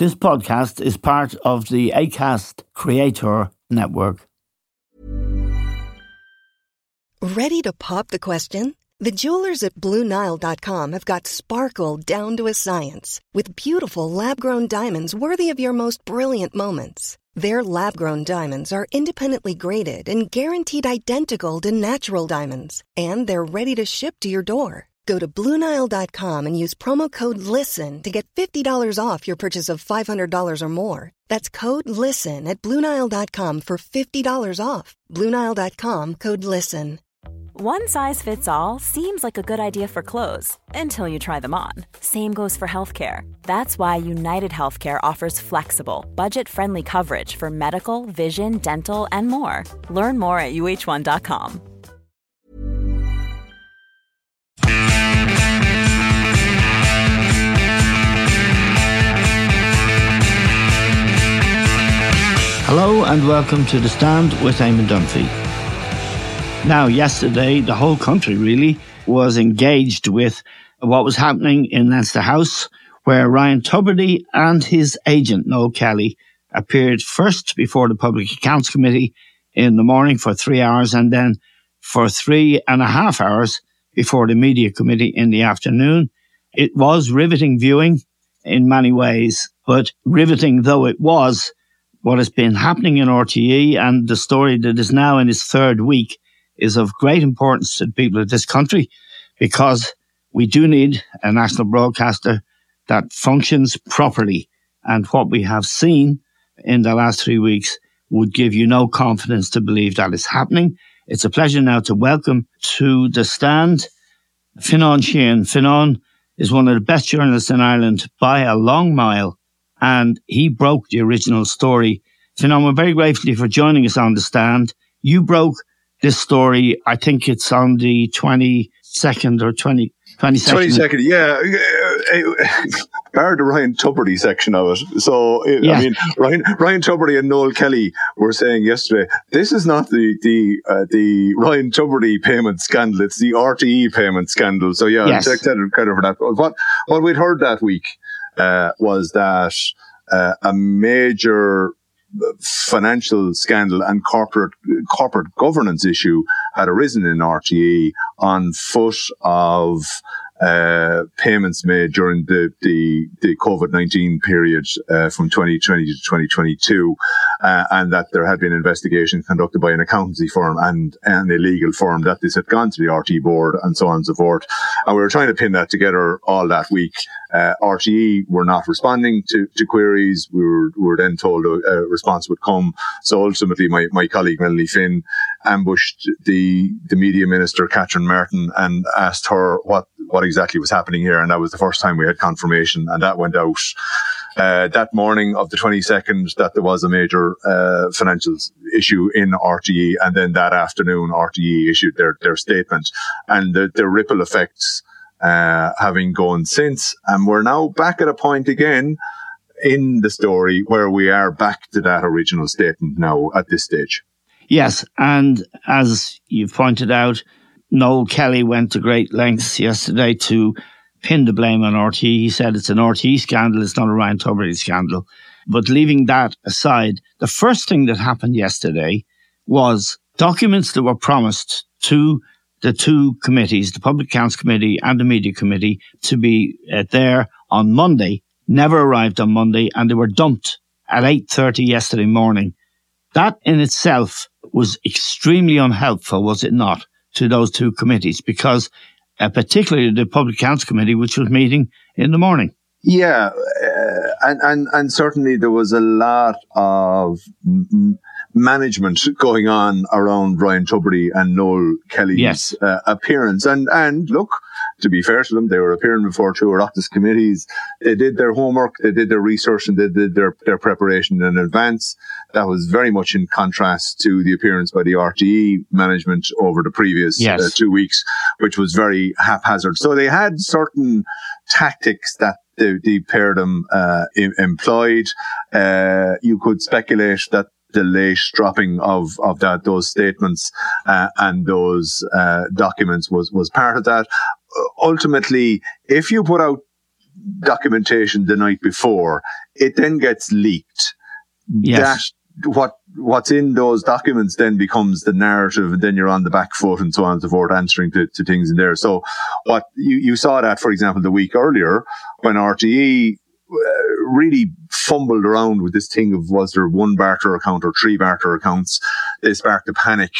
This podcast is part of the ACAST Creator Network. Ready to pop the question? The jewelers at BlueNile.com have got sparkle down to a science with beautiful lab grown diamonds worthy of your most brilliant moments. Their lab grown diamonds are independently graded and guaranteed identical to natural diamonds, and they're ready to ship to your door. Go to Bluenile.com and use promo code LISTEN to get $50 off your purchase of $500 or more. That's code LISTEN at Bluenile.com for $50 off. Bluenile.com code LISTEN. One size fits all seems like a good idea for clothes until you try them on. Same goes for healthcare. That's why United Healthcare offers flexible, budget friendly coverage for medical, vision, dental, and more. Learn more at uh1.com. Hello and welcome to The Stand with Eamon Dunphy. Now, yesterday, the whole country really was engaged with what was happening in Leinster House, where Ryan Tubridy and his agent, Noel Kelly, appeared first before the Public Accounts Committee in the morning for three hours and then for three and a half hours before the Media Committee in the afternoon. It was riveting viewing in many ways, but riveting though it was, what has been happening in RTE and the story that is now in its third week is of great importance to the people of this country because we do need a national broadcaster that functions properly. And what we have seen in the last three weeks would give you no confidence to believe that is happening. It's a pleasure now to welcome to the stand Fionnán Sheahan. Fionnán is one of the best journalists in Ireland by a long mile and he broke the original story. We're very grateful for joining us on the stand. You broke this story, I think it's on the 22nd or 20, 22nd. 22nd, yeah. Bar the Ryan Tubridy section of it. So, yeah. I mean, Ryan, Ryan Tubridy and Noel Kelly were saying yesterday, this is not the, the, uh, the Ryan Tubridy payment scandal. It's the RTE payment scandal. So yeah, yes. take credit for that. What, what we'd heard that week uh, was that uh, a major financial scandal and corporate corporate governance issue had arisen in RTE on foot of uh, payments made during the the, the COVID nineteen period uh, from 2020 to 2022, uh, and that there had been investigation conducted by an accountancy firm and an illegal firm that this had gone to the RTE board and so on and so forth. And we were trying to pin that together all that week. Uh, RTE were not responding to, to queries. We were, we were then told a, a response would come. So ultimately, my, my colleague Melanie Finn ambushed the the media minister Catherine Martin and asked her what what exactly was happening here. And that was the first time we had confirmation. And that went out uh, that morning of the 22nd that there was a major uh, financial issue in RTE. And then that afternoon, RTE issued their, their statement and the, the ripple effects uh, having gone since. And we're now back at a point again in the story where we are back to that original statement now at this stage. Yes. And as you've pointed out, Noel Kelly went to great lengths yesterday to pin the blame on RTE. He said it's an RTE scandal, it's not a Ryan Tubridy scandal. But leaving that aside, the first thing that happened yesterday was documents that were promised to the two committees, the Public Accounts Committee and the Media Committee, to be uh, there on Monday, never arrived on Monday, and they were dumped at 8.30 yesterday morning. That in itself was extremely unhelpful, was it not? to those two committees because uh, particularly the Public Accounts Committee, which was meeting in the morning. Yeah, uh, and, and and certainly there was a lot of management going on around Ryan Tubridy and Noel Kelly's yes. uh, appearance. And and look, to be fair to them, they were appearing before two Oireachtas committees. They did their homework, they did their research, and they did their, their preparation in advance. That was very much in contrast to the appearance by the RTE management over the previous yes. uh, two weeks, which was very haphazard. So they had certain tactics that the, the pair of them uh, employed. Uh, you could speculate that the late dropping of of that those statements uh, and those uh, documents was was part of that. ultimately, if you put out documentation the night before. It then gets leaked. Yes. That what what's in those documents then becomes the narrative, and then you're on the back foot and so on and so forth, answering to, to things in there. So, what you you saw that, for example, the week earlier when RTE uh, really fumbled around with this thing of was there one barter account or three barter accounts? They sparked a panic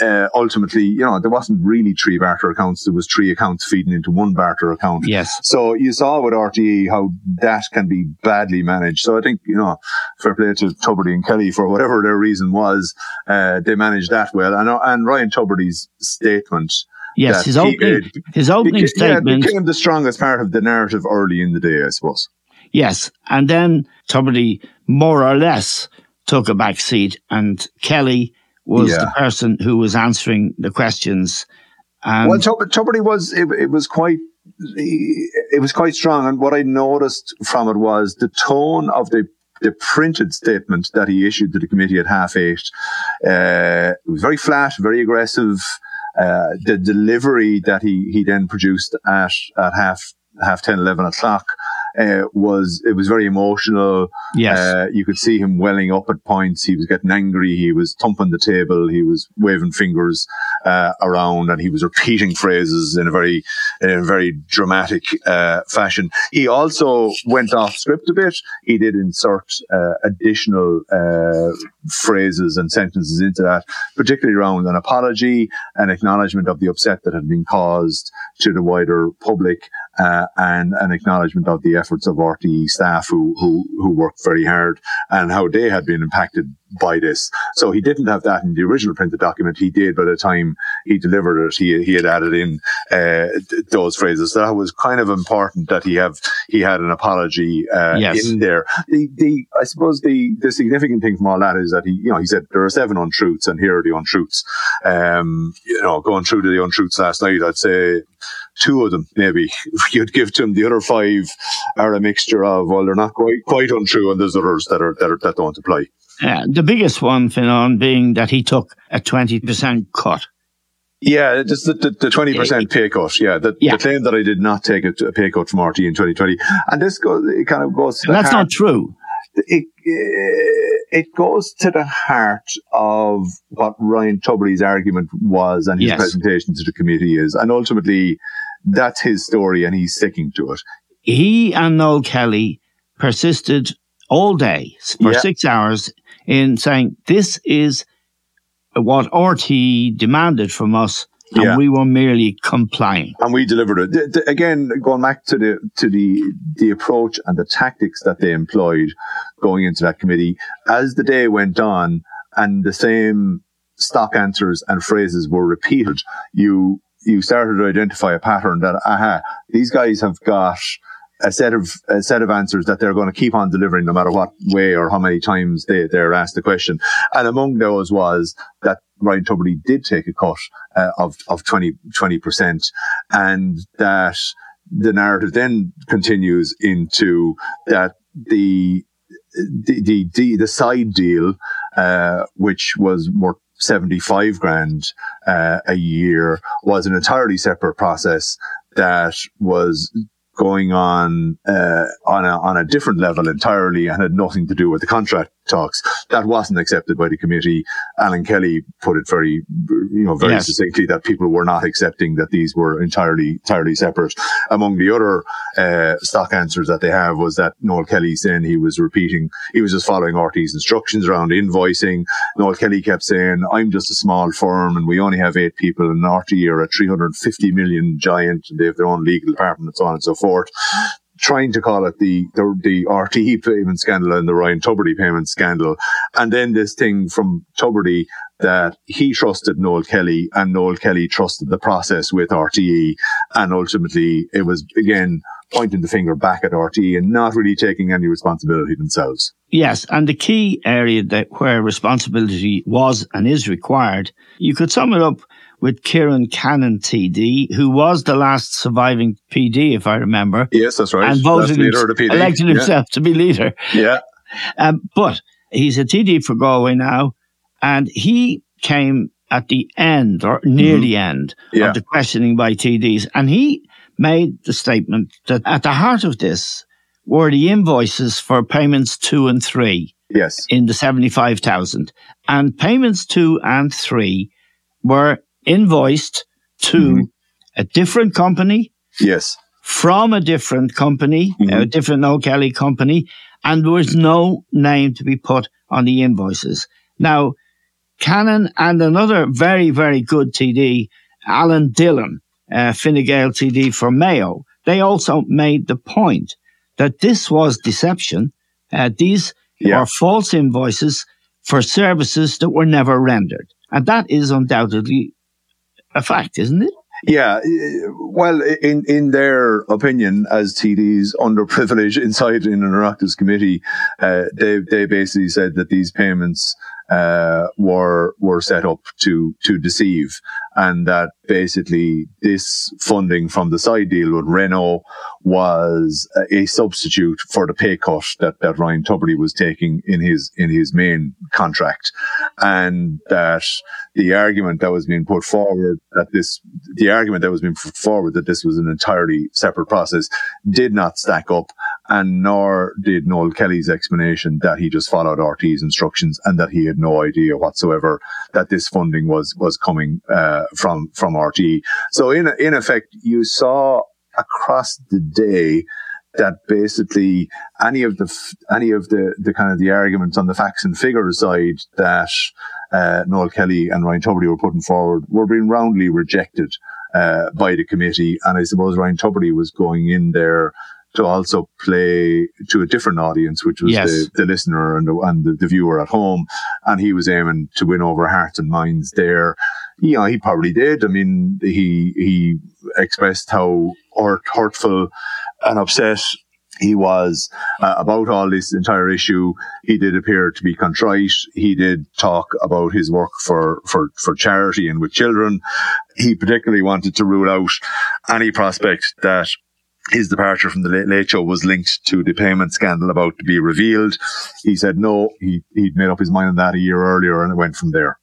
uh, ultimately, you know, there wasn't really three barter accounts. There was three accounts feeding into one barter account. Yes. So you saw with RTE how that can be badly managed. So I think, you know, fair play to Tubridy and Kelly for whatever their reason was. Uh, they managed that well. And, and Ryan Tubridy's statement. Yes, his opening, he, his opening statement yeah, became the strongest part of the narrative early in the day, I suppose. Yes, and then Tubridy more or less took a back seat, and Kelly was yeah. the person who was answering the questions. Um, well, Tubridy was it, it was quite it was quite strong, and what I noticed from it was the tone of the the printed statement that he issued to the committee at half eight. Uh, it was very flat, very aggressive. Uh, the delivery that he he then produced at at half half 10, 11 o'clock uh, was it was very emotional. Yes, uh, you could see him welling up at points. He was getting angry. He was thumping the table. He was waving fingers uh, around, and he was repeating phrases in a very in a very dramatic uh, fashion. He also went off script a bit. He did insert uh, additional uh, phrases and sentences into that, particularly around an apology, an acknowledgement of the upset that had been caused to the wider public, uh, and an acknowledgement of the efforts of RTE staff who, who, who worked very hard and how they had been impacted by this. So he didn't have that in the original printed document. He did by the time he delivered it. He, he had added in, uh, those phrases. So that was kind of important that he have, he had an apology, uh, yes. in there. The, the, I suppose the, the significant thing from all that is that he, you know, he said there are seven untruths and here are the untruths. Um, you know, going through to the untruths last night, I'd say, two of them, maybe you'd give to him. The other five are a mixture of, well, they're not quite, quite untrue, and there's others that are, that are, that don't apply. Uh, the biggest one, Fionnán, being that he took a 20% cut. Yeah, just the, the, the 20% pay cut. Yeah the, yeah the, claim that I did not take a, a, pay cut from RT in 2020. And this goes, it kind of goes That's heart. not true. It, it goes to the heart of what Ryan Tubridy's argument was and his yes. presentation to the committee is. And ultimately, that's his story and he's sticking to it. He and Noel Kelly persisted all day for yeah. six hours in saying this is what RT demanded from us and yeah. we were merely complying. And we delivered it. The, the, again, going back to the to the the approach and the tactics that they employed going into that committee, as the day went on, and the same stock answers and phrases were repeated, you you started to identify a pattern that aha, these guys have got a set of a set of answers that they're going to keep on delivering no matter what way or how many times they, they're asked the question. And among those was that Ryan Tubridy did take a cut uh, of of 20 percent, and that the narrative then continues into that the the the, the side deal, uh, which was more 75 grand uh, a year, was an entirely separate process that was going on uh, on a on a different level entirely and had nothing to do with the contract talks. That wasn't accepted by the committee. Alan Kelly put it very, you know, very yes. succinctly that people were not accepting that these were entirely entirely separate. Among the other uh, stock answers that they have was that Noel Kelly saying he was repeating, he was just following RT's instructions around invoicing. Noel Kelly kept saying, "I'm just a small firm and we only have eight people, and RT are a 350 million giant. And they have their own legal department and so on and so forth." Trying to call it the, the, the RTE payment scandal and the Ryan Tubridy payment scandal. And then this thing from Tubridy that he trusted Noel Kelly and Noel Kelly trusted the process with RTE. And ultimately it was again pointing the finger back at RTE and not really taking any responsibility themselves. Yes. And the key area that where responsibility was and is required, you could sum it up with Ciarán Cannon TD, who was the last surviving PD, if I remember. Yes, that's right. And voted himself, elected yeah. himself to be leader. Yeah. Um, but he's a TD for Galway now, and he came at the end or near mm-hmm. the end yeah. of the questioning by TDs, and he made the statement that at the heart of this were the invoices for payments two and three. Yes. In the 75,000. And payments two and three were invoiced to mm-hmm. a different company. Yes. From a different company, mm-hmm. a different O'Kelly company, and there was no name to be put on the invoices. Now, Cannon and another very, very good TD, Alan Dillon, uh, Fine Gael TD for Mayo, they also made the point that this was deception. Uh, these yeah. are false invoices for services that were never rendered. And that is undoubtedly a fact, isn't it? Yeah, well, in in their opinion, as TDs underprivileged inside in an Oireachtas committee, uh, they they basically said that these payments uh, were were set up to to deceive, and that basically this funding from the side deal with Renault was a, substitute for the pay cut that, that Ryan Tubridy was taking in his in his main contract, and that the argument that was being put forward that this the argument that was being put forward that this was an entirely separate process did not stack up, and nor did Noel Kelly's explanation that he just followed RT's instructions and that he had no idea whatsoever that this funding was was coming uh, from from RT. So in in effect, you saw across the day that basically any of the any of the the kind of the arguments on the facts and figures side that uh, Noel Kelly and Ryan Tubridy were putting forward were being roundly rejected uh, by the committee, and I suppose Ryan Tubridy was going in there to also play to a different audience, which was yes. the, the listener and, the, and the, the, viewer at home. And he was aiming to win over hearts and minds there. You know, he probably did. I mean, he, he expressed how hurt, hurtful and upset he was uh, about all this entire issue. He did appear to be contrite. He did talk about his work for, for, for charity and with children. He particularly wanted to rule out any prospect that his departure from the Late, Late Show was linked to the payment scandal about to be revealed. He said no, he, he'd made up his mind on that a year earlier and it went from there.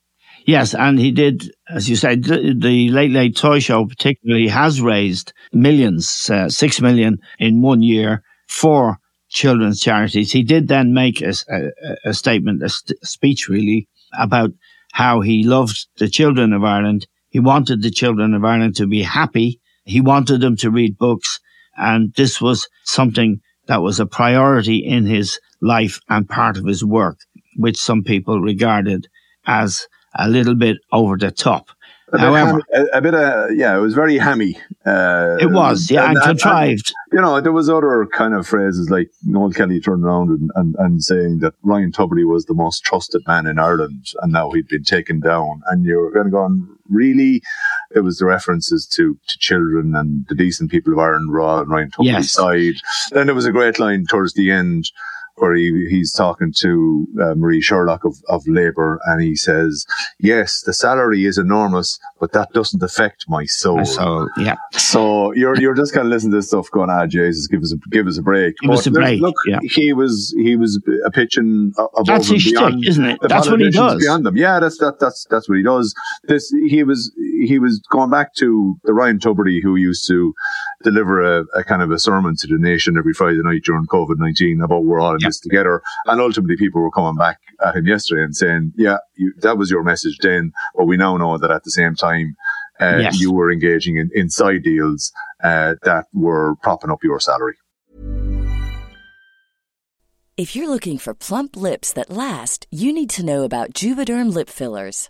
Yes, and he did, as you said, the, Late Late Toy Show particularly has raised millions, uh, six million in one year for children's charities. He did then make a, a, a statement, a, st- a speech really, about how he loved the children of Ireland. He wanted the children of Ireland to be happy. He wanted them to read books. And this was something that was a priority in his life and part of his work, which some people regarded as a little bit over the top. A However, bit, hammy, a, a bit of yeah, it was very hammy. Uh, it was, yeah, and, and contrived. And, you know, there was other kind of phrases like Noel Kelly turned around and, and, and saying that Ryan Tubridy was the most trusted man in Ireland, and now he'd been taken down. And you're going to go on, really? It was the references to, to children and the decent people of Ireland, Raw and Ryan Tubridy's yes. side. Then there was a great line towards the end where he, he's talking to uh, Marie Sherlock of, of Labour and he says, yes, the salary is enormous, but that doesn't affect my soul. So, yeah. So you're, you're just kind of listening to this stuff going, ah, Jesus, give us a, give us a break. Give but us a break. Look, yeah. he was, he was a pitching above that's his beyond, isn't it? That's what he does. Beyond them. Yeah, that's, that, that's, that's what he does. This, he was, he was going back to the Ryan Tubridy who used to deliver a, a kind of a sermon to the nation every Friday night during COVID-19 about we're all in this together. And ultimately people were coming back at him yesterday and saying, yeah, you, that was your message then. But we now know that at the same time, uh, yes. you were engaging in inside deals uh, that were propping up your salary. If you're looking for plump lips that last, you need to know about Juvederm lip fillers.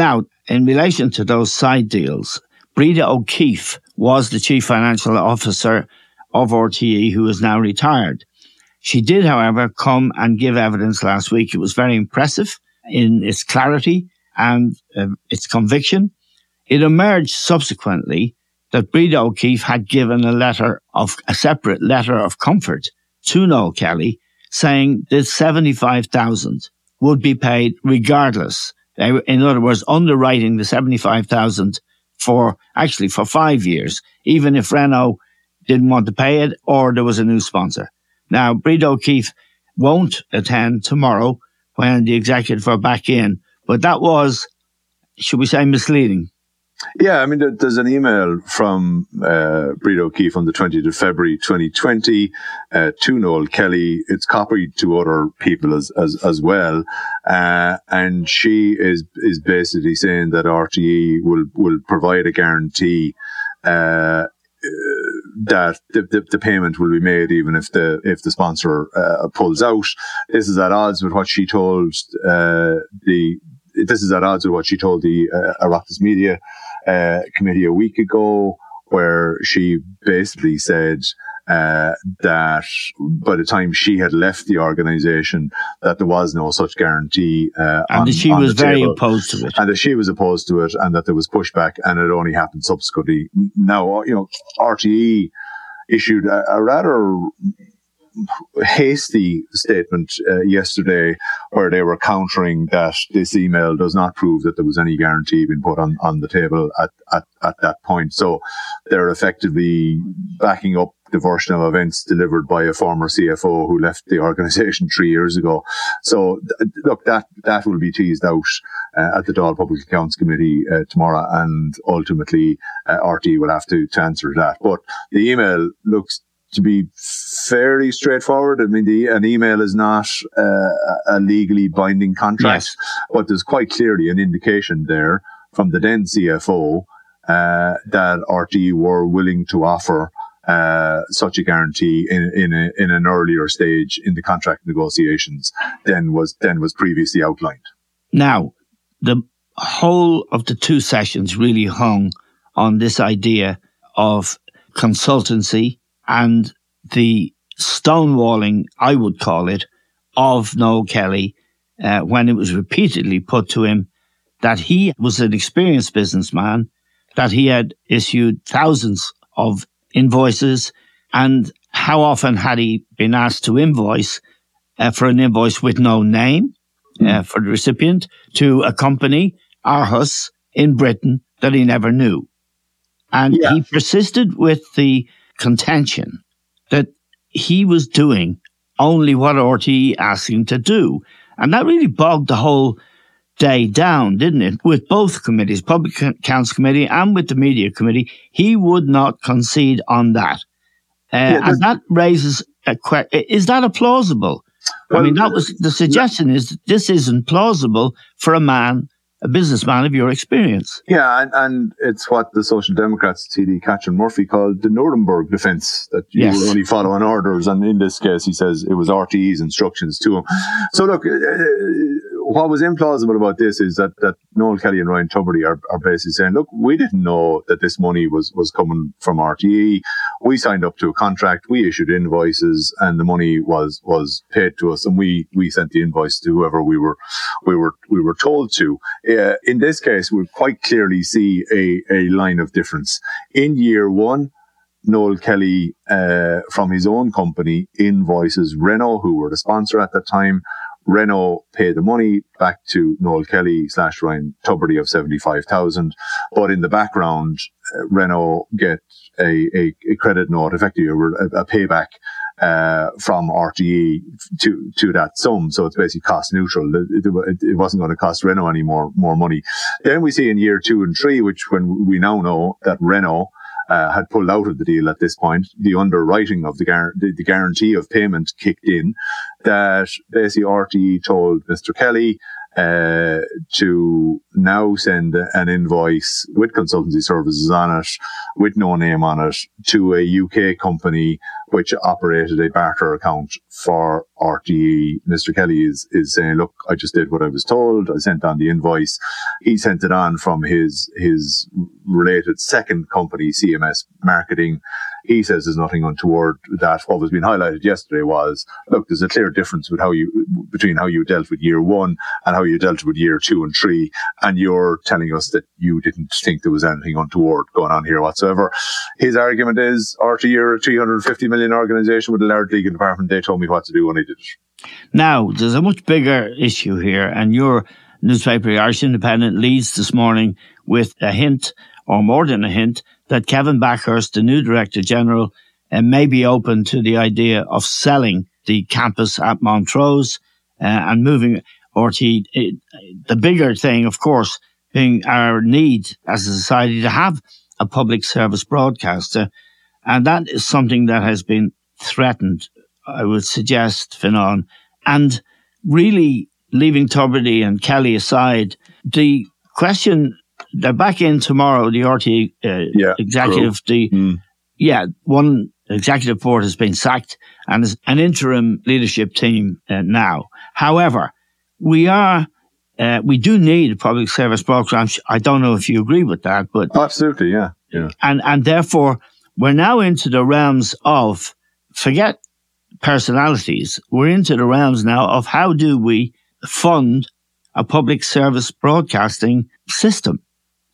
Now, in relation to those side deals, Breda O'Keeffe was the chief financial officer of RTE who is now retired. She did, however, come and give evidence last week. It was very impressive in its clarity and uh, its conviction. It emerged subsequently that Breda O'Keeffe had given a letter of a separate letter of comfort to Noel Kelly saying that 75,000 would be paid regardless. In other words, underwriting the 75,000 for actually for five years, even if Renault didn't want to pay it or there was a new sponsor. Now, Breda O'Keeffe won't attend tomorrow when the executive are back in, but that was, should we say, misleading. Yeah, I mean, there's an email from uh, Breda O'Keeffe on the 20th of February 2020 uh, to Noel Kelly. It's copied to other people as as, as well, uh, and she is is basically saying that RTE will will provide a guarantee. Uh, that the, the, the, payment will be made even if the if the sponsor uh, pulls out. This is at odds with what she told uh, the. This is at odds with what she told the uh, Oireachtas Media uh, committee a week ago, where she basically said uh, that by the time she had left the organisation, that there was no such guarantee. Uh, and on, that she was very table, opposed to it. And that she was opposed to it, and that there was pushback, and it only happened subsequently. Now, you know, RTE issued a, a rather hasty statement uh, yesterday where they were countering that this email does not prove that there was any guarantee being put on, on the table at, at, at that point. So they're effectively backing up the version of events delivered by a former CFO who left the organization three years ago. So th- look, that, that will be teased out uh, at the Dáil Public Accounts Committee uh, tomorrow and ultimately uh, RT will have to, to answer that. But the email looks to be fairly straightforward. I mean, the, an email is not uh, a legally binding contract, Yes. but there's quite clearly an indication there from the then CFO uh, that RTE were willing to offer uh, such a guarantee in in, a, in an earlier stage in the contract negotiations than was than was previously outlined. Now, the whole of the two sessions really hung on this idea of consultancy and the stonewalling, I would call it, of Noel Kelly uh, when it was repeatedly put to him that he was an experienced businessman, that he had issued thousands of invoices and how often had he been asked to invoice uh, for an invoice with no name uh, for the recipient to a company, Astus, in Britain that he never knew? And yeah. he persisted with the contention that he was doing only what RTE asked him to do. And that really bogged the whole day down, didn't it? With both committees, Public Accounts Committee and with the Media Committee, he would not concede on that. Uh, yeah, and that raises a question. Is that a plausible? Well, I mean, that was the suggestion is that this isn't plausible for a man a businessman of your experience. Yeah, and, and it's what the Social Democrats, TD Catherine Murphy, called the Nuremberg defence, that you yes. only following orders. And in this case, he says it was RTE's instructions to him. So look, uh, what was implausible about this is that, that Noel Kelly and Ryan Tubridy are, are basically saying, look, we didn't know that this money was, was coming from RTE. We signed up to a contract. We issued invoices and the money was, was paid to us and we, we sent the invoice to whoever we were, we were, we were told to. Uh, in this case, we quite clearly see a, a line of difference. In year one, Noel Kelly, uh, from his own company invoices Renault, who were the sponsor at the time, Renault paid the money back to Noel Kelly slash Ryan Tubridy of 75,000. But in the background, uh, Renault get a, a, a, credit note, effectively a, a payback uh, from RTE to to that sum. So it's basically cost neutral. It, it, it, wasn't going to cost Renault any more more money. Then we see in year two and three, which when we now know that Renault uh, had pulled out of the deal at this point. The underwriting of the, gar- the, the, guarantee of payment kicked in that basically RTE told Mr. Kelly, uh, to now send an invoice with consultancy services on it, with no name on it, to a UK company which operated a barter account for RTE. Mr. Kelly is, is saying, look, I just did what I was told. I sent on the invoice. He sent it on from his, his related second company, CMS Marketing. He says there's nothing untoward that. What was being highlighted yesterday was, look, there's a clear difference with how you, between how you dealt with year one and how you dealt with year two and three. And you're telling us that you didn't think there was anything untoward going on here whatsoever. His argument is, RTE are a 350 million organization with a large legal department. They told me what to do when I it. Now, there's a much bigger issue here, and your newspaper, the Irish Independent, leads this morning with a hint, or more than a hint, that Kevin Bakhurst, the new Director General, uh, may be open to the idea of selling the campus at Montrose uh, and moving RT. It, the bigger thing, of course, being our need as a society to have a public service broadcaster. And that is something that has been threatened, I would suggest, Fionnán. And really leaving Tubridy and Kelly aside, the question they're back in tomorrow. The RT uh, yeah, executive, the mm. yeah, one executive board has been sacked and is an interim leadership team uh, now. However, we are. Uh, we do need public service programs. I don't know if you agree with that, but absolutely, yeah, yeah. And and therefore, we're now into the realms of forget personalities. We're into the realms now of how do we fund a public service broadcasting system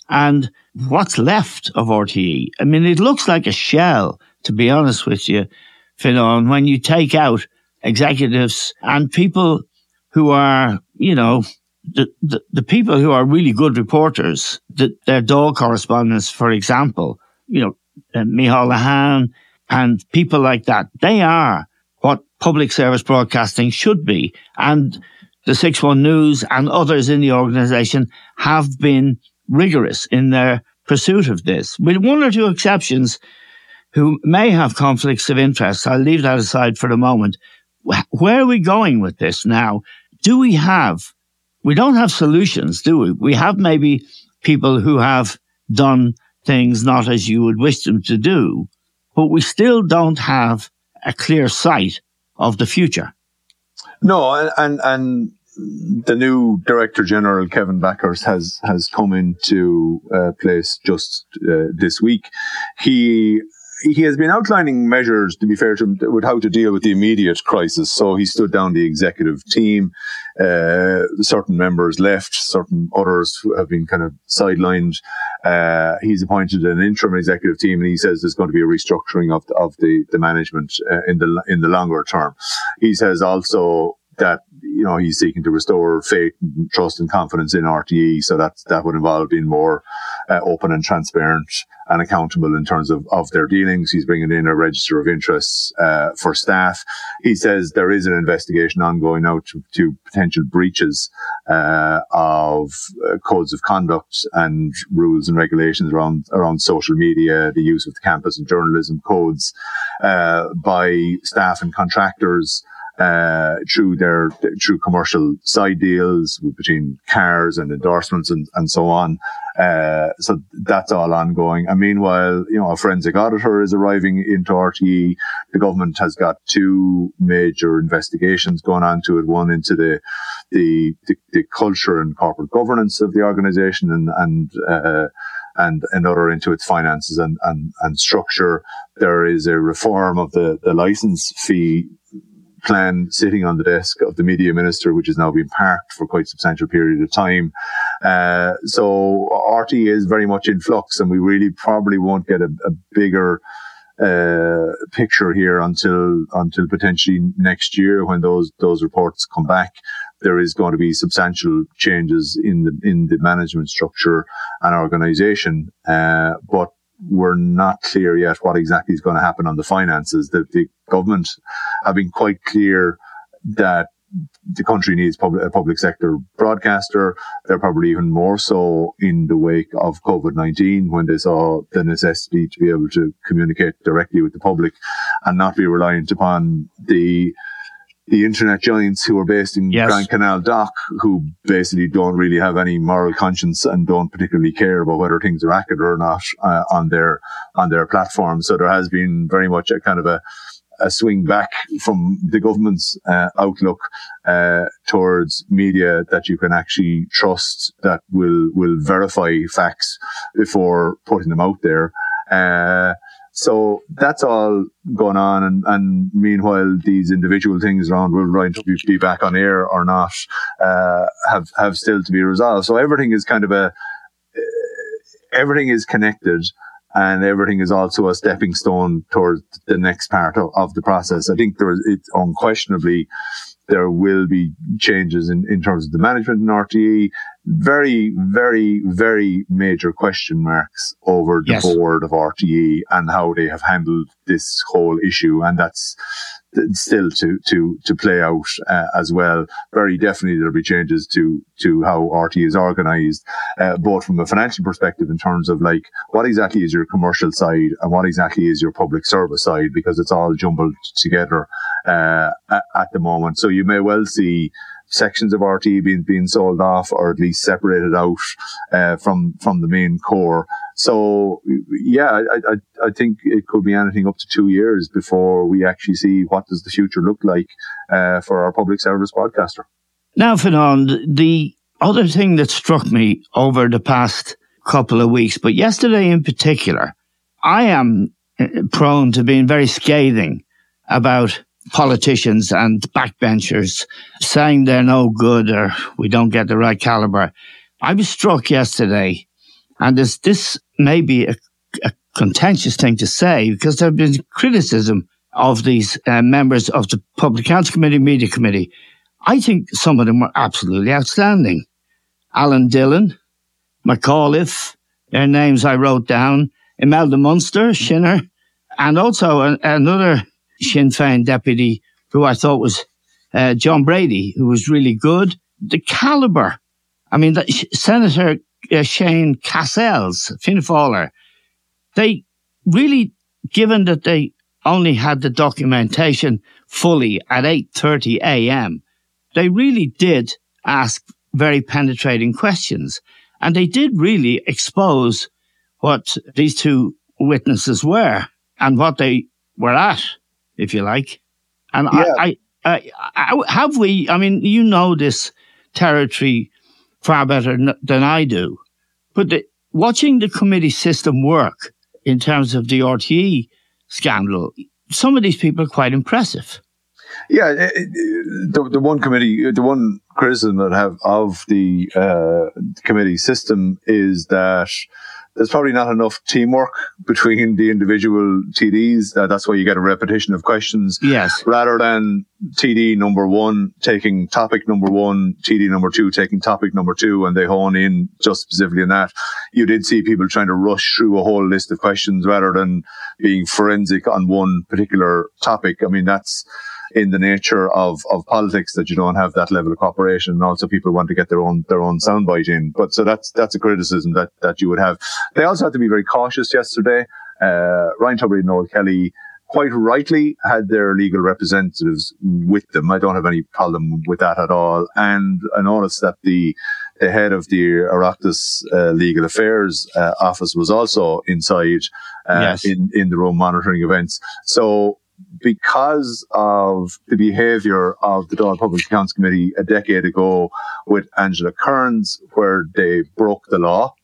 and what's left of RTE. I mean, it looks like a shell, to be honest with you, Fionnán, when you take out executives and people who are, you know, the, the, the people who are really good reporters, the, their dog correspondents, for example, you know, uh, Micheál Lehane and people like that, they are public service broadcasting should be. And the 6-1 News and others in the organization have been rigorous in their pursuit of this, with one or two exceptions who may have conflicts of interest. I'll leave that aside for the moment. Where are we going with this now? Do we have, we don't have solutions, do we? We have maybe people who have done things not as you would wish them to do, but we still don't have a clear sight of the future. No, and, and, and the new director general Kevin Bakhurst has has come into uh, place just uh, this week. He he has been outlining measures, to be fair to him, with how to deal with the immediate crisis. So he stood down the executive team. Uh, certain members left, certain others have been kind of sidelined. Uh, he's appointed an interim executive team, and he says there's going to be a restructuring of the, of the, the management uh, in the in the longer term. He says also that you know he's seeking to restore faith, trust, and confidence in RTE. So that that would involve being more uh, open and transparent and accountable in terms of of their dealings. He's bringing in a register of interests uh, for staff. He says there is an investigation ongoing now to, to potential breaches uh, of uh, codes of conduct and rules and regulations around around social media, the use of the campus and journalism codes uh, by staff and contractors uh, through their through commercial side deals between cars and endorsements and, and so on. Uh, so that's all ongoing. And meanwhile, you know, a forensic auditor is arriving into RTE. The government has got two major investigations going on to it. One into the the the, the culture and corporate governance of the organisation, and and uh, and another into its finances and, and, and structure. There is a reform of the, the license fee plan sitting on the desk of the media minister, which has now been parked for quite a substantial period of time. Uh, so RT is very much in flux and we really probably won't get a, a bigger uh, picture here until until potentially next year when those those reports come back. There is going to be substantial changes in the in the management structure and organisation, uh, but we're not clear yet what exactly is going to happen on the finances. The, the government have been quite clear that the country needs public, a public sector broadcaster. They're probably even more so in the wake of COVID-19 when they saw the necessity to be able to communicate directly with the public and not be reliant upon the the internet giants who are based in yes. Grand Canal Dock, who basically don't really have any moral conscience and don't particularly care about whether things are accurate or not uh, on their on their platform. So there has been very much a kind of a a swing back from the government's uh, outlook uh, towards media that you can actually trust that will will verify facts before putting them out there. So that's all going on. And, and meanwhile, these individual things around will Ryan be back on air or not, uh, have, have still to be resolved. So everything is kind of a, uh, everything is connected and everything is also a stepping stone towards the next part of, of the process. I think there is, it's unquestionably, there will be changes in, in terms of the management in RTE. Very, very, very major question marks over the yes. board of RTE and how they have handled this whole issue. And that's, still to to to play out uh, as well. Very definitely there'll be changes to to how RT is organised, uh, both from a financial perspective in terms of like what exactly is your commercial side and what exactly is your public service side, because it's all jumbled together uh, at, at the moment. So you may well see sections of RT being being sold off or at least separated out uh, from from the main core. So yeah, I, I, I think it could be anything up to two years before we actually see what does the future look like uh, for our public service broadcaster. Now, Fionnán, the other thing that struck me over the past couple of weeks, but yesterday in particular, I am uh, prone to being very scathing about politicians and backbenchers saying they're no good or we don't get the right caliber. I was struck yesterday, and this, this may be a, a contentious thing to say because there have been criticism of these uh, members of the Public Accounts Committee, Media Committee. I think some of them were absolutely outstanding. Alan Dillon, McAuliffe, their names I wrote down, Imelda Munster, Shinner, and also a, another Sinn Féin deputy who I thought was uh, John Brady, who was really good. The caliber, I mean, Senator uh, Shane Cassells, Fianna Fáiler, they really, given that they only had the documentation fully at 8.30 a.m., they really did ask very penetrating questions. And they did really expose what these two witnesses were and what they were at if you like. And yeah. I, I, I, have we, I mean, you know this territory far better than I do, but the, watching the committee system work in terms of the RTE scandal, some of these people are quite impressive. Yeah, it, it, the, the one committee, the one criticism that I have of the uh, committee system is that there's probably not enough teamwork between the individual TDs. Uh, that's why you get a repetition of questions. Yes. Rather than TD number one taking topic number one, TD number two taking topic number two, and they hone in just specifically on that. You did see people trying to rush through a whole list of questions rather than being forensic on one particular topic. I mean, that's, in the nature of, of politics that you don't have that level of cooperation. And also people want to get their own, their own soundbite in. But so that's, that's a criticism that, that you would have. They also had to be very cautious yesterday. Uh, Ryan Tubridy and Noel Kelly quite rightly had their legal representatives with them. I don't have any problem with that at all. And I noticed that the, the head of the Oireachtas uh, Legal Affairs uh, office was also inside uh, yes. in, in the room monitoring events. So because of the behaviour of the Dáil Public Accounts Committee a decade ago with Angela Kerins, where they broke the law.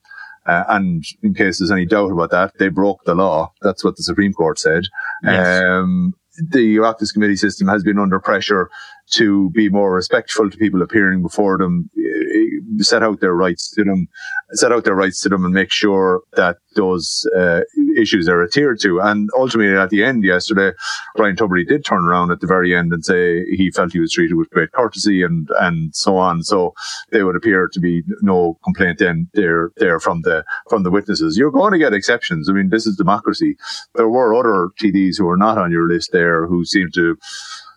Uh, and in case there's any doubt about that, they broke the law. That's what the Supreme Court said. Yes. Um, the Oireachtas Committee system has been under pressure to be more respectful to people appearing before them, eh, set out their rights to them, set out their rights to them and make sure that those uh, issues are adhered to. And ultimately at the end yesterday, Ryan Tubridy did turn around at the very end and say he felt he was treated with great courtesy and, and so on. So there would appear to be no complaint then there, there from the, from the witnesses. You're going to get exceptions. I mean, this is democracy. There were other TDs who were not on your list there who seemed to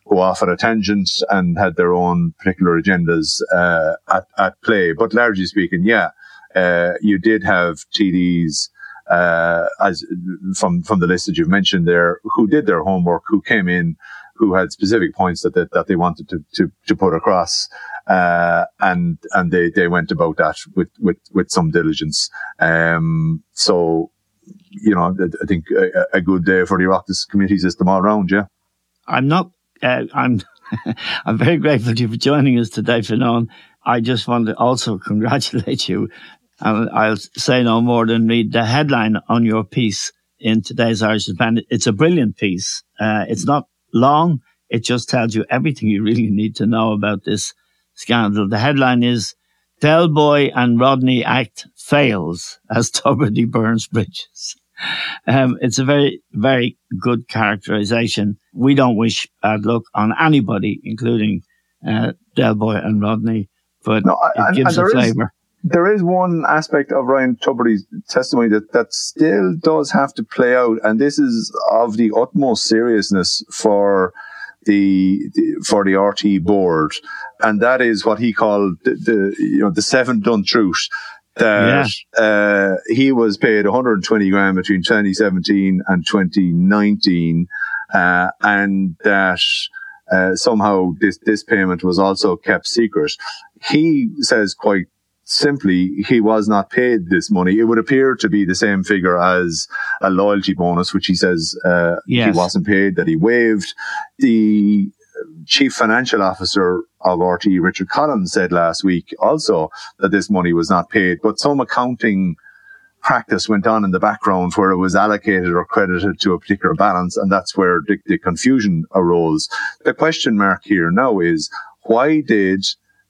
go off at a tangent and had their own particular agendas uh, at, at play. But largely speaking, yeah, uh, you did have TDs uh, as from from the list that you've mentioned there, who did their homework, who came in, who had specific points that they, that they wanted to to, to put across. Uh, and and they, they went about that with, with, with some diligence. Um, so, you know, I think a, a good day for the Oireachtas community system all around, yeah. I'm not uh, I'm I'm very grateful to you for joining us today, Fionnán. I just want to also congratulate you. And I'll say no more than read the headline on your piece in today's Irish Independent. It's a brilliant piece. Uh, it's not long. It just tells you everything you really need to know about this scandal. The headline is Del Boy and Rodney Act fails as Tubridy burns bridges. Um, it's a very, very good characterization. We don't wish bad luck on anybody, including uh, Del Boy and Rodney, but no, it gives and a flavour. There is one aspect of Ryan Tubridy's testimony that, that still does have to play out, and this is of the utmost seriousness for the, the for the RTE board, and that is what he called the, the you know the seven done truth that yeah. uh, he was paid 120 grand between 2017 and 2019, uh, and that uh, somehow this this payment was also kept secret. He says quite simply he was not paid this money. It would appear to be the same figure as a loyalty bonus, which he says uh, yes. he wasn't paid, that he waived. The chief financial officer of RTE, Richard Collins, said last week also that this money was not paid, but some accounting practice went on in the background where it was allocated or credited to a particular balance, and that's where the, the confusion arose. The question mark here now is why did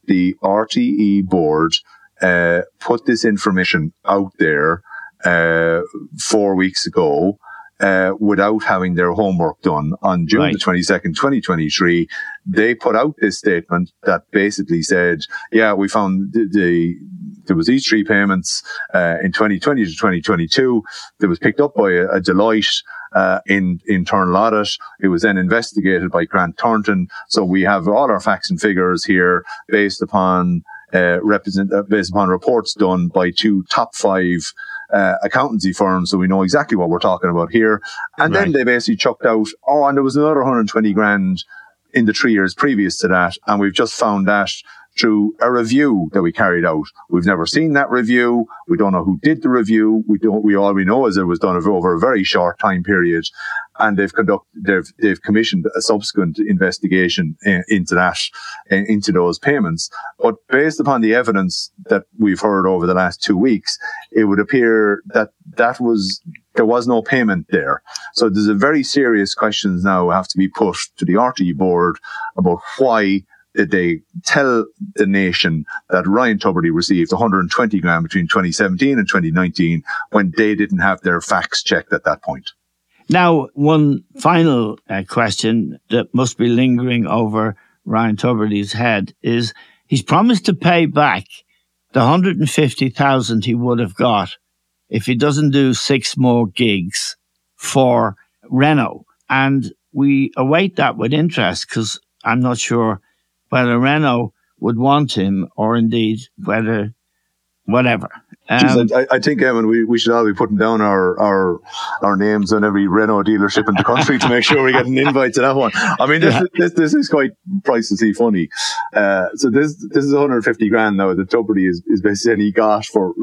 the RTE board uh, put this information out there uh, four weeks ago? Uh, without having their homework done on June right. the 22nd, 2023. They put out this statement that basically said, yeah, we found the, the there was these three payments uh, in 2020 to 2022 that was picked up by a, a Deloitte uh, in internal audit. It was then investigated by Grant Thornton. So we have all our facts and figures here based upon uh, represent uh, based upon reports done by two top five uh, accountancy firms, so we know exactly what we're talking about here. And right. then they basically chucked out, oh, and there was another 120 grand in the three years previous to that, and we've just found that through a review that we carried out. We've never seen that review. We don't know who did the review. We don't, we all we know is it was done over a very short time period and they've conducted, they've, they've commissioned a subsequent investigation eh, into that, in, into those payments. But based upon the evidence that we've heard over the last two weeks, it would appear that that was there was no payment there. So there's a very serious questions now have to be put to the RTE board about why they tell the nation that Ryan Tubridy received 120 grand between 2017 and 2019 when they didn't have their facts checked at that point? Now, one final uh, question that must be lingering over Ryan Tubridy's head is he's promised to pay back the 150,000 he would have got if he doesn't do six more gigs for Renault. And we await that with interest because I'm not sure whether Renault would want him or indeed whether whatever. Um, I, I, think, Eamon, we, we should all be putting down our, our our names on every Renault dealership in the country to make sure we get an invite to that one. I mean, this, yeah. this, this is quite pricelessly funny. Uh, so this this is 150 grand now that Tubridy is, is basically he got for,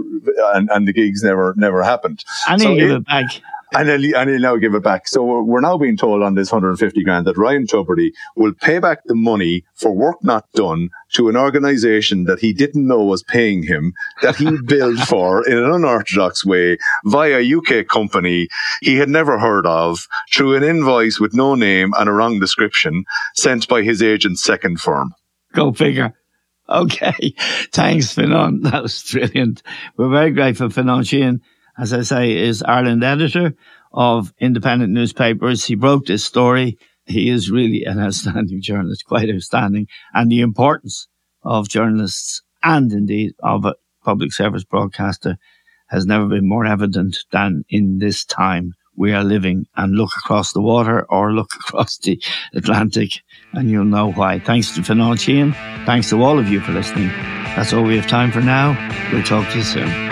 and, and the gigs never never happened. And so he give it back and he'll, and he'll now give it back. So we're now being told on this 150 grand that Ryan Tubridy will pay back the money for work not done to an organization that he didn't know was paying him, that he billed for in an unorthodox way via a UK company he had never heard of through an invoice with no name and a wrong description sent by his agent's second firm. Go figure. Okay. Thanks, Fionnán. That was brilliant. We're very grateful, Fionnán Sheahan as I say, is Ireland editor of independent newspapers. He broke this story. He is really an outstanding journalist, quite outstanding. And the importance of journalists and indeed of a public service broadcaster has never been more evident than in this time we are living and look across the water or look across the Atlantic and you'll know why. Thanks to Fionnán Sheahan. Thanks to all of you for listening. That's all we have time for now. We'll talk to you soon.